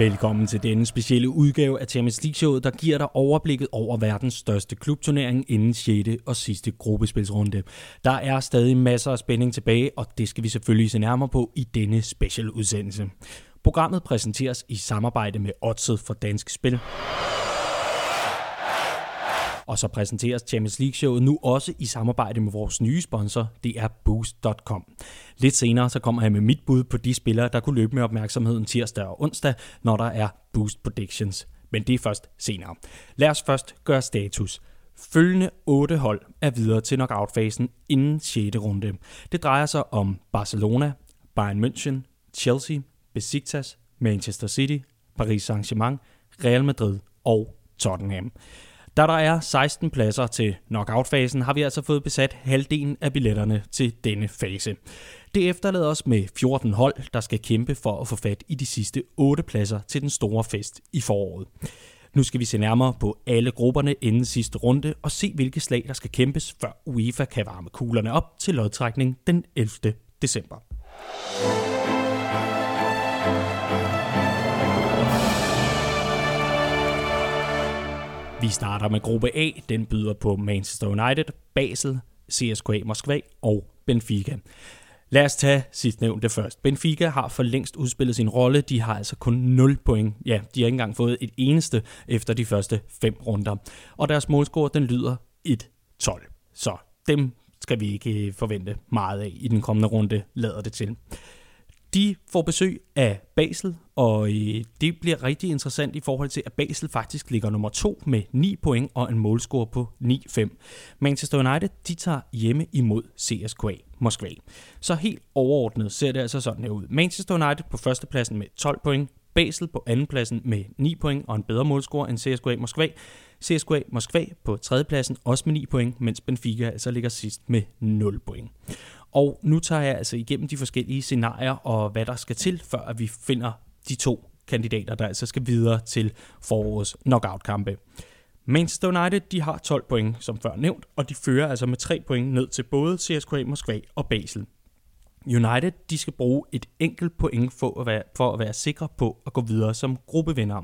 Velkommen til denne specielle udgave af Champions League showet, der giver dig overblikket over verdens største klubturnering inden 6. og sidste gruppespilsrunde. Der er stadig masser af spænding tilbage, og det skal vi selvfølgelig se nærmere på i denne special udsendelse. Programmet præsenteres i samarbejde med Odset for Dansk Spil. Og så præsenteres Champions League showet nu også i samarbejde med vores nye sponsor, det er Boost.com. Lidt senere så kommer jeg med mit bud på de spillere, der kunne løbe med opmærksomheden tirsdag og onsdag, når der er Boost Predictions. Men det er først senere. Lad os først gøre status. Følgende otte hold er videre til knockout-fasen inden 6. runde. Det drejer sig om Barcelona, Bayern München, Chelsea, Besiktas, Manchester City, Paris Saint-Germain, Real Madrid og Tottenham. Da der er 16 pladser til knockout-fasen, har vi altså fået besat halvdelen af billetterne til denne fase. Det efterlader os med 14 hold, der skal kæmpe for at få fat i de sidste 8 pladser til den store fest i foråret. Nu skal vi se nærmere på alle grupperne inden sidste runde og se, hvilke slag der skal kæmpes, før UEFA kan varme kuglerne op til lodtrækning den 11. december. Vi starter med gruppe A. Den byder på Manchester United, Basel, CSKA Moskva og Benfica. Lad os tage sidstnævnte først. Benfica har for længst udspillet sin rolle. De har altså kun 0 point. Ja, de har ikke engang fået et eneste efter de første fem runder. Og deres målscore, den lyder 1-12. Så dem skal vi ikke øh, forvente meget af i den kommende runde, lader det til. De får besøg af Basel, og øh, det bliver rigtig interessant i forhold til, at Basel faktisk ligger nummer to med 9 point og en målscore på 9-5. Manchester United de tager hjemme imod CSKA Moskva. Så helt overordnet ser det altså sådan her ud. Manchester United på førstepladsen med 12 point, Basel på andenpladsen med 9 point og en bedre målscore end CSKA Moskva. CSKA Moskva på tredjepladsen også med 9 point, mens Benfica altså ligger sidst med 0 point. Og nu tager jeg altså igennem de forskellige scenarier og hvad der skal til, før at vi finder de to kandidater, der altså skal videre til forårets knockout-kampe. Manchester United de har 12 point, som før nævnt, og de fører altså med 3 point ned til både CSKA Moskva og Basel. United de skal bruge et enkelt point for at, være, for at være sikre på at gå videre som gruppevinder.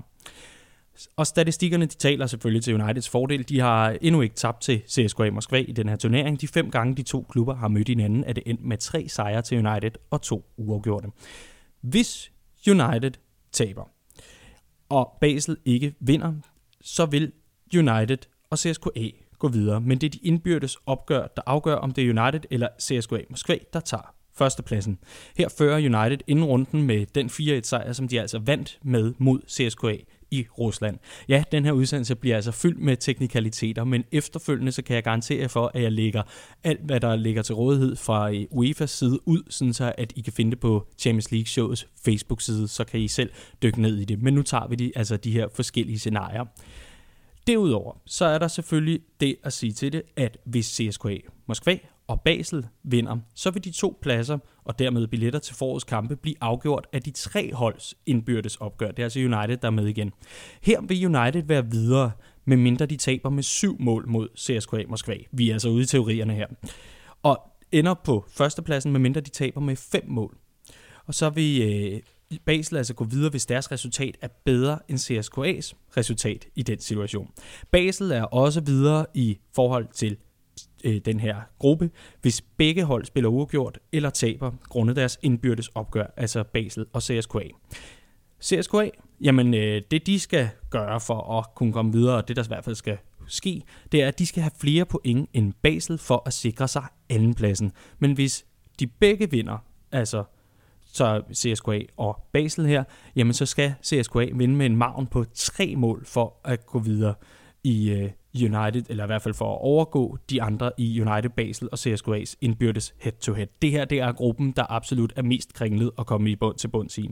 Og statistikkerne de taler selvfølgelig til Uniteds fordel. De har endnu ikke tabt til CSKA Moskva i den her turnering. De fem gange de to klubber har mødt hinanden, er det endt med tre sejre til United og to uafgjorte. Hvis United taber, og Basel ikke vinder, så vil United og CSKA gå videre. Men det er de indbyrdes opgør, der afgør, om det er United eller CSKA Moskva, der tager førstepladsen. Her fører United inden runden med den 4-1 sejr, som de altså vandt med mod CSKA i Rusland. Ja, den her udsendelse bliver altså fyldt med teknikaliteter, men efterfølgende så kan jeg garantere for, at jeg lægger alt, hvad der ligger til rådighed fra øh, UEFA's side ud, sådan så at I kan finde det på Champions League Shows Facebook-side, så kan I selv dykke ned i det. Men nu tager vi de, altså de her forskellige scenarier. Derudover, så er der selvfølgelig det at sige til det, at hvis CSKA Moskva og Basel vinder, så vil de to pladser og dermed billetter til forårets kampe blive afgjort af de tre holds indbyrdes opgør. Det er altså United, der er med igen. Her vil United være videre, medmindre de taber med syv mål mod CSKA Moskva. Vi er altså ude i teorierne her. Og ender på førstepladsen, medmindre de taber med fem mål. Og så vil øh, Basel altså gå videre, hvis deres resultat er bedre end CSKA's resultat i den situation. Basel er også videre i forhold til øh, den her gruppe, hvis begge hold spiller uafgjort eller taber grundet deres indbyrdes opgør, altså Basel og CSKA. CSKA, jamen øh, det de skal gøre for at kunne komme videre, og det der i hvert fald skal ske, det er, at de skal have flere point end Basel for at sikre sig andenpladsen. Men hvis de begge vinder, altså så CSKA og Basel her, jamen så skal CSKA vinde med en margin på tre mål for at gå videre i øh, United, eller i hvert fald for at overgå de andre i United, Basel og CSKA's indbyrdes head-to-head. Det her det er gruppen, der absolut er mest kringlet at komme i bund til bunds i.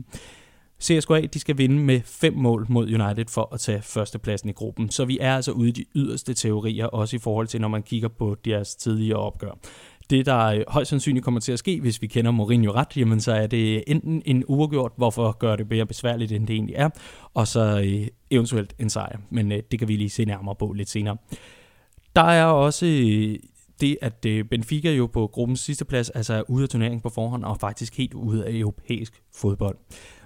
CSKA de skal vinde med fem mål mod United for at tage førstepladsen i gruppen. Så vi er altså ude i de yderste teorier, også i forhold til, når man kigger på deres tidligere opgør. Det, der øh, højst sandsynligt kommer til at ske, hvis vi kender Mourinho ret, jamen så er det enten en uafgjort, hvorfor gør det mere besværligt, end det egentlig er, og så øh, eventuelt en sejr. Men øh, det kan vi lige se nærmere på lidt senere. Der er også øh, det, at øh, Benfica jo på gruppens sidste plads altså er ude af turneringen på forhånd, og faktisk helt ude af europæisk fodbold.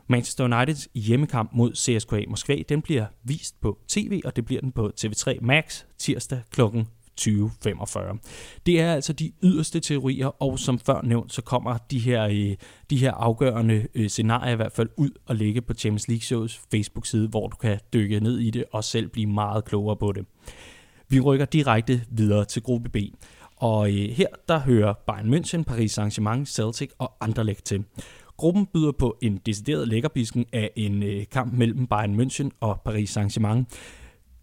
Manchester Uniteds hjemmekamp mod CSKA Moskva, den bliver vist på tv, og det bliver den på TV3 Max tirsdag kl. 2045. Det er altså de yderste teorier, og som før nævnt, så kommer de her, øh, de her afgørende øh, scenarier i hvert fald ud og ligge på Champions League Shows Facebook-side, hvor du kan dykke ned i det og selv blive meget klogere på det. Vi rykker direkte videre til gruppe B. Og øh, her der hører Bayern München, Paris Saint-Germain, Celtic og Anderlecht til. Gruppen byder på en decideret lækkerbisken af en øh, kamp mellem Bayern München og Paris Saint-Germain.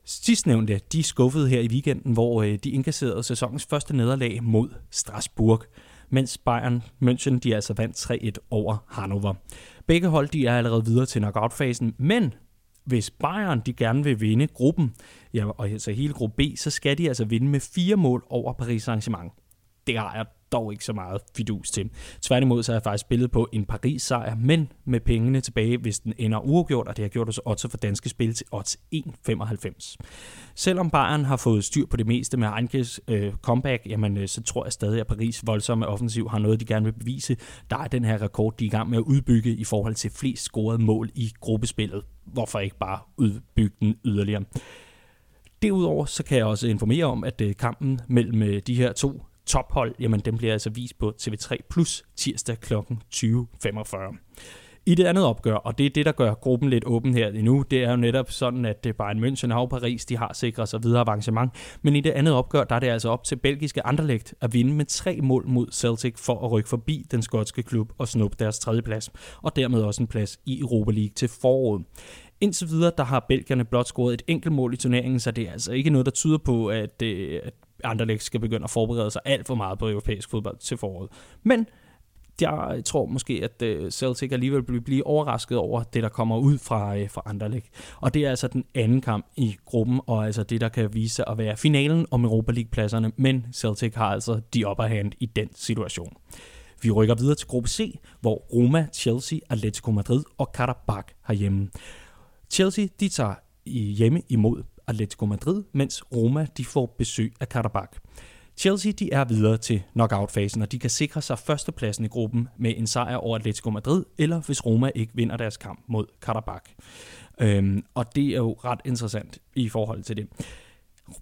Sidstnævnte, de skuffede her i weekenden, hvor øh, de indkasserede sæsonens første nederlag mod Strasbourg, mens Bayern München de altså vandt 3-1 over Hannover. Begge hold de er allerede videre til knockout-fasen, men hvis Bayern de gerne vil vinde gruppen, ja, og altså hele gruppe B, så skal de altså vinde med fire mål over Paris Saint-Germain. Det har jeg dog ikke så meget fidus til. Tværtimod så har jeg faktisk spillet på en Paris-sejr, men med pengene tilbage, hvis den ender uafgjort, og det har gjort os også for danske spil til odds 1,95. Selvom Bayern har fået styr på det meste med Heinkes øh, comeback, jamen, øh, så tror jeg stadig, at Paris voldsomme offensiv har noget, de gerne vil bevise. Der er den her rekord, de er i gang med at udbygge i forhold til flest scorede mål i gruppespillet. Hvorfor ikke bare udbygge den yderligere? Derudover så kan jeg også informere om, at øh, kampen mellem øh, de her to tophold, jamen den bliver altså vist på TV3 Plus tirsdag kl. 20.45. I det andet opgør, og det er det, der gør gruppen lidt åben her endnu, det er jo netop sådan, at øh, Bayern München og Paris, de har sikret sig videre avancement. Men i det andet opgør, der er det altså op til belgiske Anderlecht at vinde med tre mål mod Celtic for at rykke forbi den skotske klub og snuppe deres tredje plads, og dermed også en plads i Europa League til foråret. Indtil videre, der har belgierne blot scoret et enkelt mål i turneringen, så det er altså ikke noget, der tyder på, at, øh, at Anderlecht skal begynde at forberede sig alt for meget på europæisk fodbold til foråret. Men jeg tror måske, at øh, Celtic alligevel vil blive overrasket over det, der kommer ud fra, øh, fra Anderlecht. Og det er altså den anden kamp i gruppen, og altså det, der kan vise sig at være finalen om Europa League-pladserne, men Celtic har altså de upper hand i den situation. Vi rykker videre til gruppe C, hvor Roma, Chelsea, Atletico Madrid og Karabakh har hjemme. Chelsea de tager hjemme imod Atletico Madrid, mens Roma de får besøg af Karabakh. Chelsea de er videre til knockout-fasen, og de kan sikre sig førstepladsen i gruppen med en sejr over Atletico Madrid, eller hvis Roma ikke vinder deres kamp mod Karabakh. Øhm, og det er jo ret interessant i forhold til det.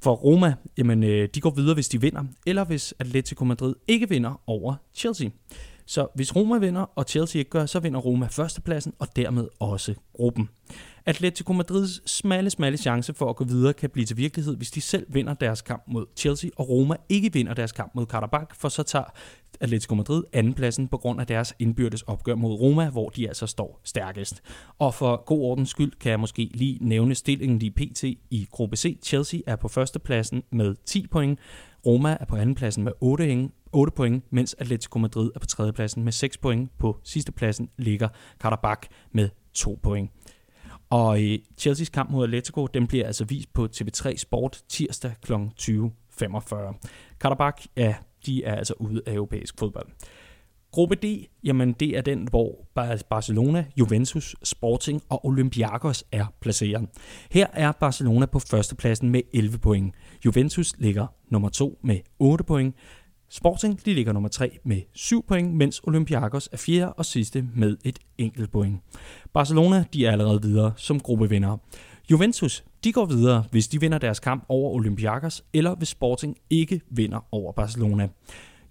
For Roma, jamen, øh, de går videre, hvis de vinder, eller hvis Atletico Madrid ikke vinder over Chelsea. Så hvis Roma vinder, og Chelsea ikke gør, så vinder Roma førstepladsen, og dermed også gruppen. Atletico Madrids smalle, smalle chance for at gå videre kan blive til virkelighed, hvis de selv vinder deres kamp mod Chelsea, og Roma ikke vinder deres kamp mod Karabakh, for så tager Atletico Madrid andenpladsen på grund af deres indbyrdes opgør mod Roma, hvor de altså står stærkest. Og for god ordens skyld kan jeg måske lige nævne stillingen lige PT i gruppe C. Chelsea er på førstepladsen med 10 point, Roma er på andenpladsen med 8 point, 8 point, mens Atletico Madrid er på tredjepladsen med 6 point. På sidstepladsen ligger Karabakh med 2 point. Og Chelseas kamp mod Atletico, den bliver altså vist på TV3 Sport tirsdag kl. 20.45. Karabakh, ja, de er altså ude af europæisk fodbold. Gruppe D, jamen det er den, hvor Barcelona, Juventus, Sporting og Olympiakos er placeret. Her er Barcelona på førstepladsen med 11 point. Juventus ligger nummer 2 med 8 point. Sporting de ligger nummer 3 med 7 point, mens Olympiakos er fjerde og sidste med et enkelt point. Barcelona de er allerede videre som gruppevinder. Juventus de går videre, hvis de vinder deres kamp over Olympiakos, eller hvis Sporting ikke vinder over Barcelona.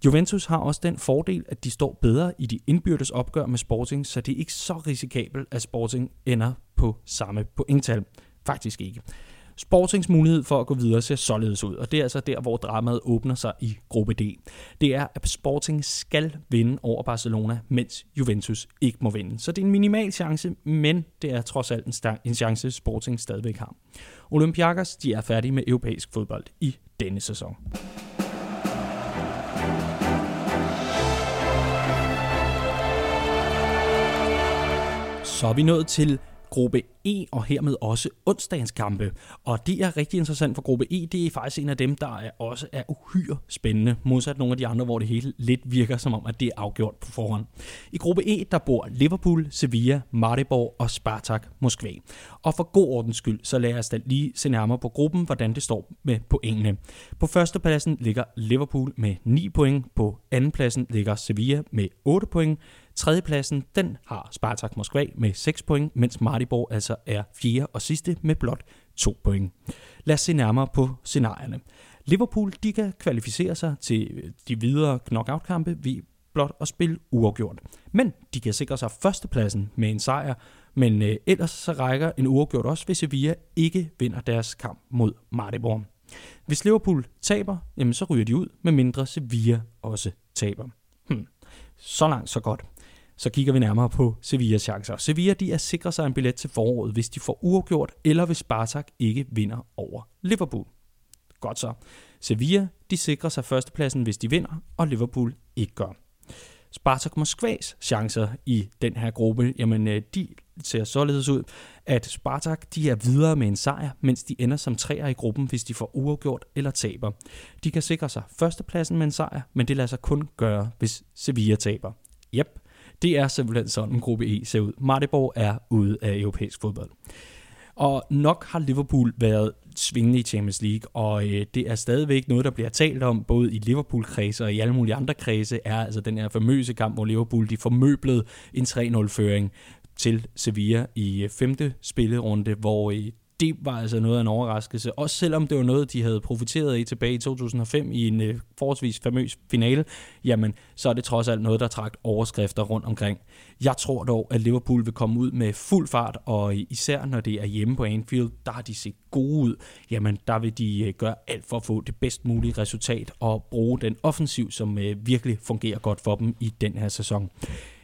Juventus har også den fordel, at de står bedre i de indbyrdes opgør med Sporting, så det er ikke så risikabelt, at Sporting ender på samme pointtal. Faktisk ikke. Sportings mulighed for at gå videre ser således ud, og det er altså der, hvor dramaet åbner sig i gruppe D. Det er, at Sporting skal vinde over Barcelona, mens Juventus ikke må vinde. Så det er en minimal chance, men det er trods alt en, en chance, Sporting stadigvæk har. Olympiakos de er færdige med europæisk fodbold i denne sæson. Så er vi nået til gruppe E, og hermed også onsdagens kampe. Og det er rigtig interessant for gruppe E. Det er faktisk en af dem, der er også er uhyre spændende, modsat nogle af de andre, hvor det hele lidt virker som om, at det er afgjort på forhånd. I gruppe E, der bor Liverpool, Sevilla, Maribor og Spartak Moskva. Og for god ordens skyld, så lad os da lige se nærmere på gruppen, hvordan det står med pointene. På førstepladsen ligger Liverpool med 9 point, på andenpladsen ligger Sevilla med 8 point, Tredjepladsen, den har Spartak Moskva med 6 point, mens Maribor altså er fjerde og sidste med blot 2 point. Lad os se nærmere på scenarierne. Liverpool de kan kvalificere sig til øh, de videre knockout-kampe ved blot at spille uafgjort. Men de kan sikre sig førstepladsen med en sejr, men øh, ellers så rækker en uafgjort også, hvis Sevilla ikke vinder deres kamp mod Maribor. Hvis Liverpool taber, jamen så ryger de ud, med mindre Sevilla også taber. Hmm. Så langt, så godt. Så kigger vi nærmere på Sevillas chancer. Sevilla de er sikre sig en billet til foråret, hvis de får uafgjort, eller hvis Spartak ikke vinder over Liverpool. Godt så. Sevilla de sikrer sig førstepladsen, hvis de vinder, og Liverpool ikke gør. Spartak Moskvas chancer i den her gruppe, jamen øh, de ser således ud, at Spartak de er videre med en sejr, mens de ender som træer i gruppen, hvis de får uafgjort eller taber. De kan sikre sig førstepladsen med en sejr, men det lader sig kun gøre, hvis Sevilla taber. Yep, det er simpelthen sådan, gruppe E ser ud. Maribor er ude af europæisk fodbold. Og nok har Liverpool været svingende i Champions League, og øh, det er stadigvæk noget, der bliver talt om, både i Liverpool-kredse og i alle mulige andre kredse, er altså den her famøse kamp, hvor Liverpool de formøblede en 3-0-føring til Sevilla i øh, femte spillerunde, hvor øh, det var altså noget af en overraskelse. Også selvom det var noget, de havde profiteret af tilbage i 2005 i en øh, forholdsvis famøs finale, jamen så er det trods alt noget, der trak overskrifter rundt omkring. Jeg tror dog, at Liverpool vil komme ud med fuld fart, og især når det er hjemme på Anfield, der har de set gode ud. Jamen der vil de øh, gøre alt for at få det bedst mulige resultat og bruge den offensiv, som øh, virkelig fungerer godt for dem i den her sæson.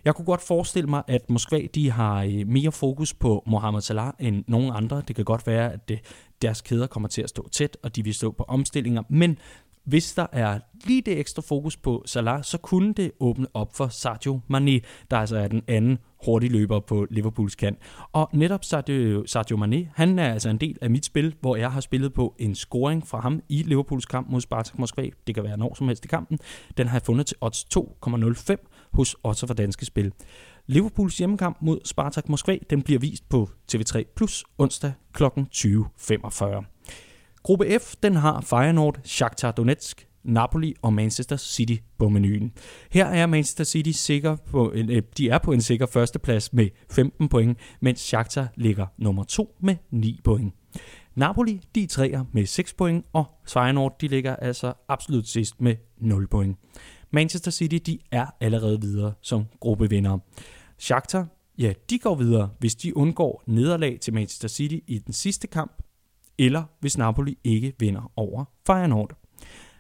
Jeg kunne godt forestille mig, at Moskva de har øh, mere fokus på Mohamed Salah end nogen andre. Det kan godt være, at det, deres kæder kommer til at stå tæt, og de vil stå på omstillinger. Men hvis der er lige det ekstra fokus på Salah, så kunne det åbne op for Sadio Mane, der altså er den anden hurtige løber på Liverpools kant. Og netop Sadio, Sadio Mane, han er altså en del af mit spil, hvor jeg har spillet på en scoring fra ham i Liverpools kamp mod Spartak Moskva. Det kan være når som helst i kampen. Den har jeg fundet til odds 2,05 hos Otto for Danske Spil. Liverpools hjemmekamp mod Spartak Moskva, den bliver vist på TV3 Plus onsdag kl. 20.45. Gruppe F, den har Feyenoord, Shakhtar Donetsk, Napoli og Manchester City på menuen. Her er Manchester City sikker på en, øh, de er på en sikker førsteplads med 15 point, mens Shakhtar ligger nummer 2 med 9 point. Napoli, de er træer med 6 point, og Feyenoord, de ligger altså absolut sidst med 0 point. Manchester City, de er allerede videre som gruppevinder. Shakhtar, ja, de går videre, hvis de undgår nederlag til Manchester City i den sidste kamp, eller hvis Napoli ikke vinder over Feyenoord.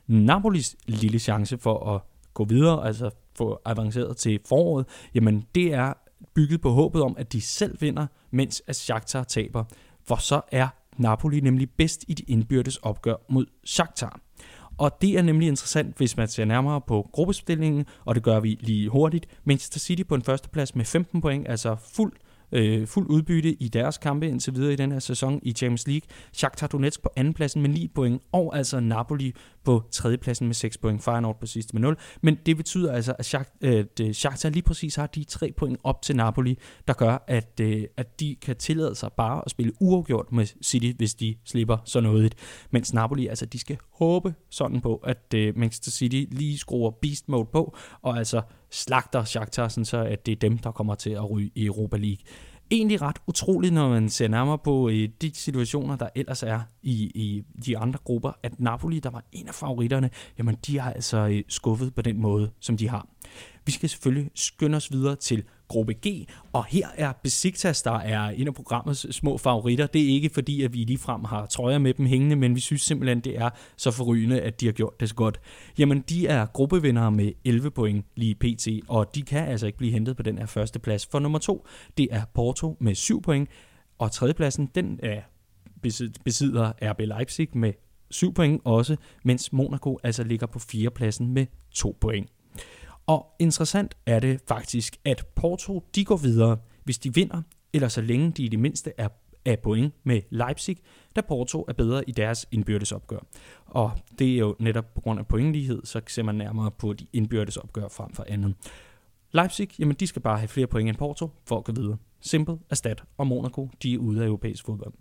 Napolis lille chance for at gå videre, altså få avanceret til foråret, jamen det er bygget på håbet om, at de selv vinder, mens at Shakhtar taber. For så er Napoli nemlig bedst i de indbyrdes opgør mod Shakhtar. Og det er nemlig interessant, hvis man ser nærmere på gruppespillingen, og det gør vi lige hurtigt. Manchester City på en førsteplads med 15 point, altså fuld øh, fuld udbytte i deres kampe indtil videre i den her sæson i Champions League. Shakhtar Donetsk på andenpladsen med 9 point, og altså Napoli på tredjepladsen med 6 point, Feyenoord på sidste med 0. Men det betyder altså, at Shakhtar øh, lige præcis har de 3 point op til Napoli, der gør, at, øh, at de kan tillade sig bare at spille uafgjort med City, hvis de slipper så noget. Mens Napoli, altså de skal håbe sådan på, at øh, Manchester City lige skruer beast mode på, og altså slagter Shakhtar, så at det er dem, der kommer til at ryge i Europa League egentlig ret utroligt, når man ser nærmere på øh, de situationer, der ellers er i, i de andre grupper, at Napoli, der var en af favoritterne, jamen de har altså øh, skuffet på den måde, som de har. Vi skal selvfølgelig skynde os videre til gruppe G, og her er Besiktas, der er en af programmets små favoritter. Det er ikke fordi, at vi ligefrem har trøjer med dem hængende, men vi synes simpelthen, det er så forrygende, at de har gjort det så godt. Jamen, de er gruppevindere med 11 point lige pt, og de kan altså ikke blive hentet på den her første plads. For nummer to, det er Porto med 7 point, og tredjepladsen, den er besidder RB Leipzig med 7 point også, mens Monaco altså ligger på 4. pladsen med 2 point. Og interessant er det faktisk, at Porto de går videre, hvis de vinder, eller så længe de i det mindste er af point med Leipzig, da Porto er bedre i deres indbyrdes opgør. Og det er jo netop på grund af pointlighed, så ser man nærmere på de indbyrdes opgør frem for andet. Leipzig, jamen de skal bare have flere point end Porto for at gå videre. Simple, Astat og Monaco, de er ude af europæisk fodbold.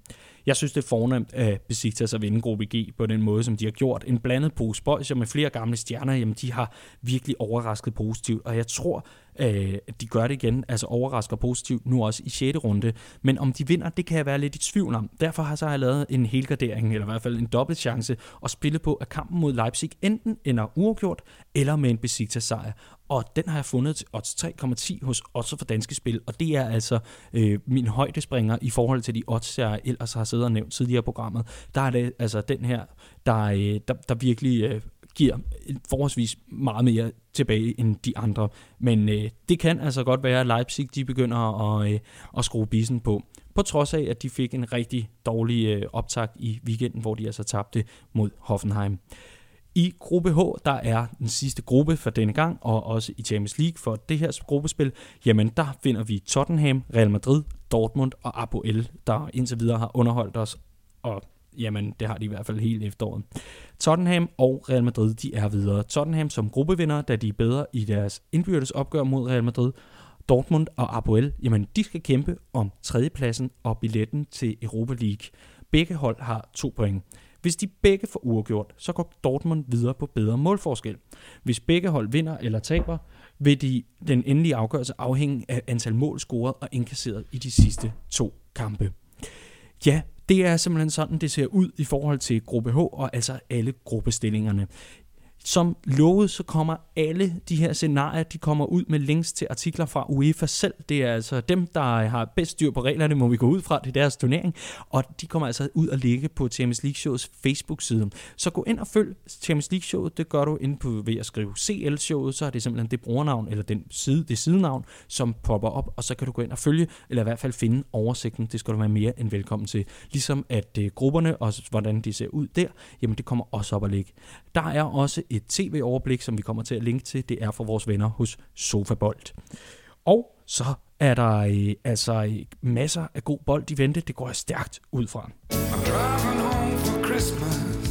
Jeg synes, det er fornemt at Besiktas at vinde gruppe G på den måde, som de har gjort. En blandet pose boys, med flere gamle stjerner, jamen de har virkelig overrasket positivt, og jeg tror, øh, de gør det igen, altså overrasker positivt nu også i 6. runde. Men om de vinder, det kan jeg være lidt i tvivl om. Derfor har så jeg lavet en helgardering, eller i hvert fald en dobbelt chance, og spille på, at kampen mod Leipzig enten ender uafgjort, eller med en Besiktas sejr. Og den har jeg fundet til odds 3,10 hos Odds for Danske Spil, og det er altså øh, min højdespringer i forhold til de odds, jeg ellers har siddet og nævnt tidligere i programmet. Der er det altså den her, der, øh, der, der virkelig øh, giver forholdsvis meget mere tilbage end de andre. Men øh, det kan altså godt være, at Leipzig de begynder at, øh, at skrue bissen på. På trods af, at de fik en rigtig dårlig øh, optakt i weekenden, hvor de altså tabte mod Hoffenheim. I gruppe H, der er den sidste gruppe for denne gang, og også i Champions League for det her gruppespil, jamen der finder vi Tottenham, Real Madrid, Dortmund og Apoel, der indtil videre har underholdt os, og jamen det har de i hvert fald helt efteråret. Tottenham og Real Madrid, de er videre. Tottenham som gruppevinder, da de er bedre i deres indbyrdes opgør mod Real Madrid. Dortmund og Apoel, jamen de skal kæmpe om tredjepladsen og billetten til Europa League. Begge hold har to point. Hvis de begge får uafgjort, så går Dortmund videre på bedre målforskel. Hvis begge hold vinder eller taber, vil de, den endelige afgørelse afhænge af antal mål scoret og indkasseret i de sidste to kampe. Ja, det er simpelthen sådan, det ser ud i forhold til gruppe H og altså alle gruppestillingerne. Som lovet, så kommer alle de her scenarier, de kommer ud med links til artikler fra UEFA selv. Det er altså dem, der har bedst styr på reglerne, må vi gå ud fra, det er deres turnering. Og de kommer altså ud og ligge på Champions League Shows Facebook-side. Så gå ind og følg Champions League Showet, det gør du ind på ved at skrive CL-showet, så er det simpelthen det brugernavn, eller den side, det sidenavn, som popper op, og så kan du gå ind og følge, eller i hvert fald finde oversigten. Det skal du være mere end velkommen til. Ligesom at øh, grupperne, og hvordan de ser ud der, jamen det kommer også op at ligge. Der er også et tv-overblik, som vi kommer til at linke til. Det er for vores venner hos Sofabold. Og så er der øh, altså øh, masser af god bold i vente. Det går jeg stærkt ud fra.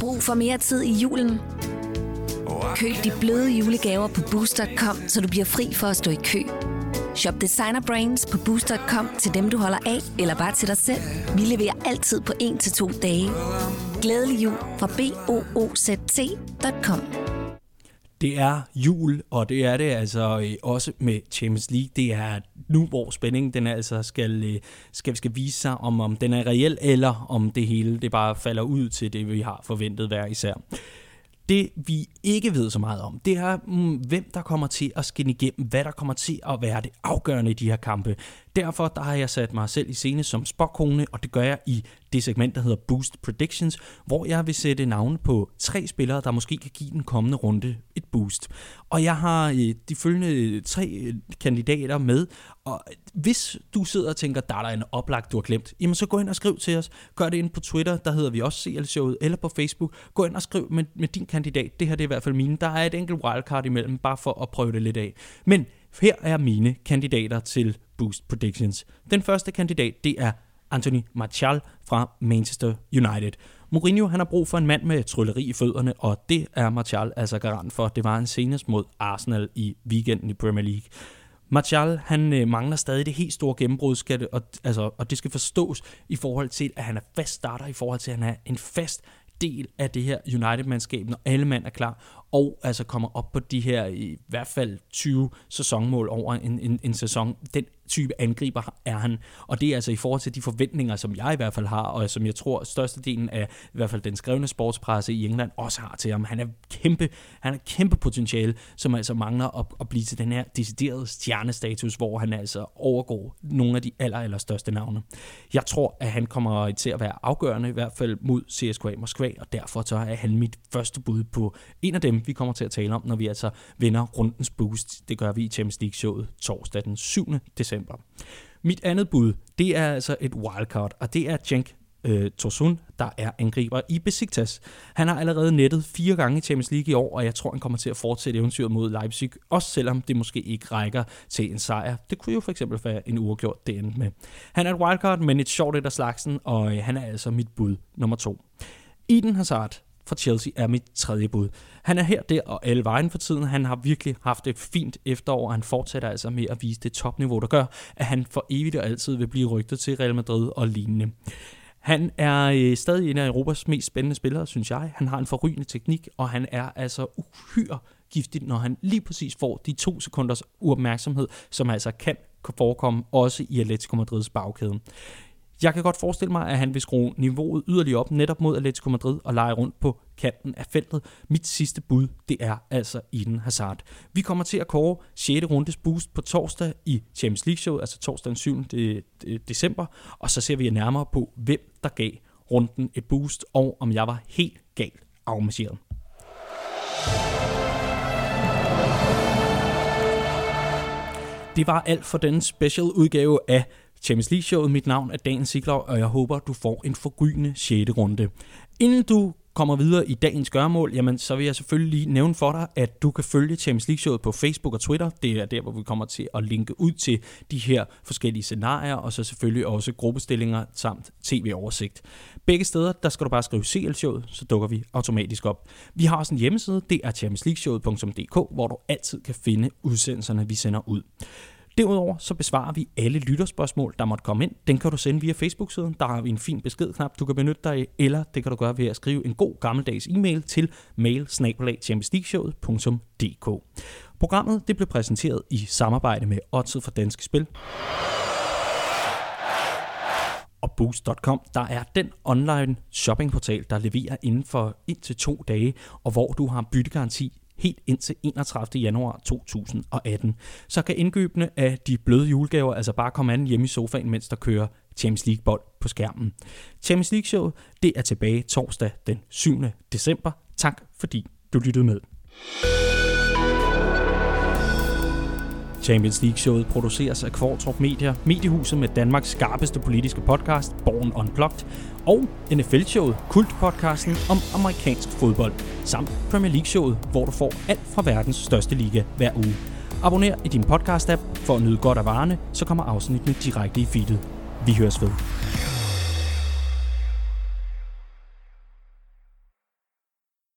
Brug for mere tid i julen. Køb de bløde julegaver på boost.com, så du bliver fri for at stå i kø. Shop designer brands på boost.com til dem, du holder af, eller bare til dig selv. Vi leverer altid på 1-2 dage. Glædelig jul fra BOOZT.com. Det er jul, og det er det altså øh, også med Champions League. Det er nu, hvor spændingen den altså skal, øh, skal, skal vise sig, om, om den er reel, eller om det hele det bare falder ud til det, vi har forventet hver især. Det vi ikke ved så meget om, det er, mm, hvem der kommer til at skinne igennem, hvad der kommer til at være det afgørende i de her kampe. Derfor der har jeg sat mig selv i scene som spokkone, og det gør jeg i det segment, der hedder Boost Predictions, hvor jeg vil sætte navne på tre spillere, der måske kan give den kommende runde et boost. Og jeg har øh, de følgende øh, tre øh, kandidater med, og hvis du sidder og tænker, der er der en oplagt, du har glemt, jamen så gå ind og skriv til os. Gør det ind på Twitter, der hedder vi også CL-showet, eller på Facebook. Gå ind og skriv med, med din kandidat. Det her det er i hvert fald mine. Der er et enkelt wildcard imellem, bare for at prøve det lidt af. Men her er mine kandidater til Boost Predictions. Den første kandidat, det er Anthony Martial fra Manchester United. Mourinho han har brug for en mand med trylleri i fødderne, og det er Martial altså garant for. Det var en senest mod Arsenal i weekenden i Premier League. Martial, han øh, mangler stadig det helt store gennembrud, skal det, og, altså, og det skal forstås i forhold til, at han er fast starter, i forhold til, at han er en fast del af det her United-mandskab, når alle mand er klar, og altså kommer op på de her i hvert fald 20 sæsonmål over en, en, en sæson. Den type angriber er han, og det er altså i forhold til de forventninger, som jeg i hvert fald har, og som jeg tror størstedelen af i hvert fald den skrevne sportspresse i England også har til ham. Han er kæmpe, han er kæmpe potentiale, som altså mangler at, at blive til den her deciderede stjernestatus, hvor han altså overgår nogle af de aller, aller største navne. Jeg tror, at han kommer til at være afgørende, i hvert fald mod CSKA Moskva, og derfor så er han mit første bud på en af dem, vi kommer til at tale om, når vi altså vinder rundens boost. Det gør vi i Champions League-showet torsdag den 7. december. Mit andet bud, det er altså et wildcard, og det er Cenk øh, Tosun, der er angriber i Besiktas. Han har allerede nettet fire gange i Champions League i år, og jeg tror, han kommer til at fortsætte eventyret mod Leipzig, også selvom det måske ikke rækker til en sejr. Det kunne jo for eksempel være en uafgjort, det endte med. Han er et wildcard, men et sjovt et af slagsen, og øh, han er altså mit bud nummer to. Eden Hazard, for Chelsea er mit tredje bud. Han er her, der og alle vejen for tiden. Han har virkelig haft et fint efterår, og han fortsætter altså med at vise det topniveau, der gør, at han for evigt og altid vil blive rygtet til Real Madrid og lignende. Han er øh, stadig en af Europas mest spændende spillere, synes jeg. Han har en forrygende teknik, og han er altså uhyre giftig, når han lige præcis får de to sekunders uopmærksomhed, som altså kan forekomme også i Atletico Madrids bagkæde. Jeg kan godt forestille mig, at han vil skrue niveauet yderligere op netop mod Atletico Madrid og lege rundt på kanten af feltet. Mit sidste bud, det er altså Eden Hazard. Vi kommer til at kåre 6. rundes boost på torsdag i Champions League Show, altså torsdag den 7. december, og så ser vi nærmere på, hvem der gav runden et boost, og om jeg var helt galt afmarseret. Det var alt for den special udgave af Champions League-showet. Mit navn er Dan Sigler, og jeg håber, du får en forrygende 6. runde. Inden du kommer videre i dagens gørmål, jamen så vil jeg selvfølgelig lige nævne for dig, at du kan følge Champions League-showet på Facebook og Twitter. Det er der, hvor vi kommer til at linke ud til de her forskellige scenarier, og så selvfølgelig også gruppestillinger samt tv-oversigt. Begge steder, der skal du bare skrive CL-showet, så dukker vi automatisk op. Vi har også en hjemmeside, det er championsleagueshowet.dk, hvor du altid kan finde udsendelserne, vi sender ud. Derudover så besvarer vi alle lytterspørgsmål, der måtte komme ind. Den kan du sende via Facebook-siden. Der har vi en fin beskedknap, du kan benytte dig af, eller det kan du gøre ved at skrive en god gammeldags e-mail til mail Programmet det blev præsenteret i samarbejde med Odset for Danske Spil og Boost.com, der er den online shoppingportal, der leverer inden for 1 to dage, og hvor du har byttegaranti helt indtil 31. januar 2018. Så kan indkøbene af de bløde julegaver altså bare komme an hjemme i sofaen, mens der kører Champions League-bold på skærmen. Champions League-showet, det er tilbage torsdag den 7. december. Tak fordi du lyttede med. Champions League-showet produceres af Kvartrup Media, mediehuset med Danmarks skarpeste politiske podcast, Born Unplugged, og NFL-showet, Kult-podcasten om amerikansk fodbold, samt Premier League-showet, hvor du får alt fra verdens største liga hver uge. Abonner i din podcast-app for at nyde godt af varerne, så kommer afsnittene direkte i feedet. Vi høres ved.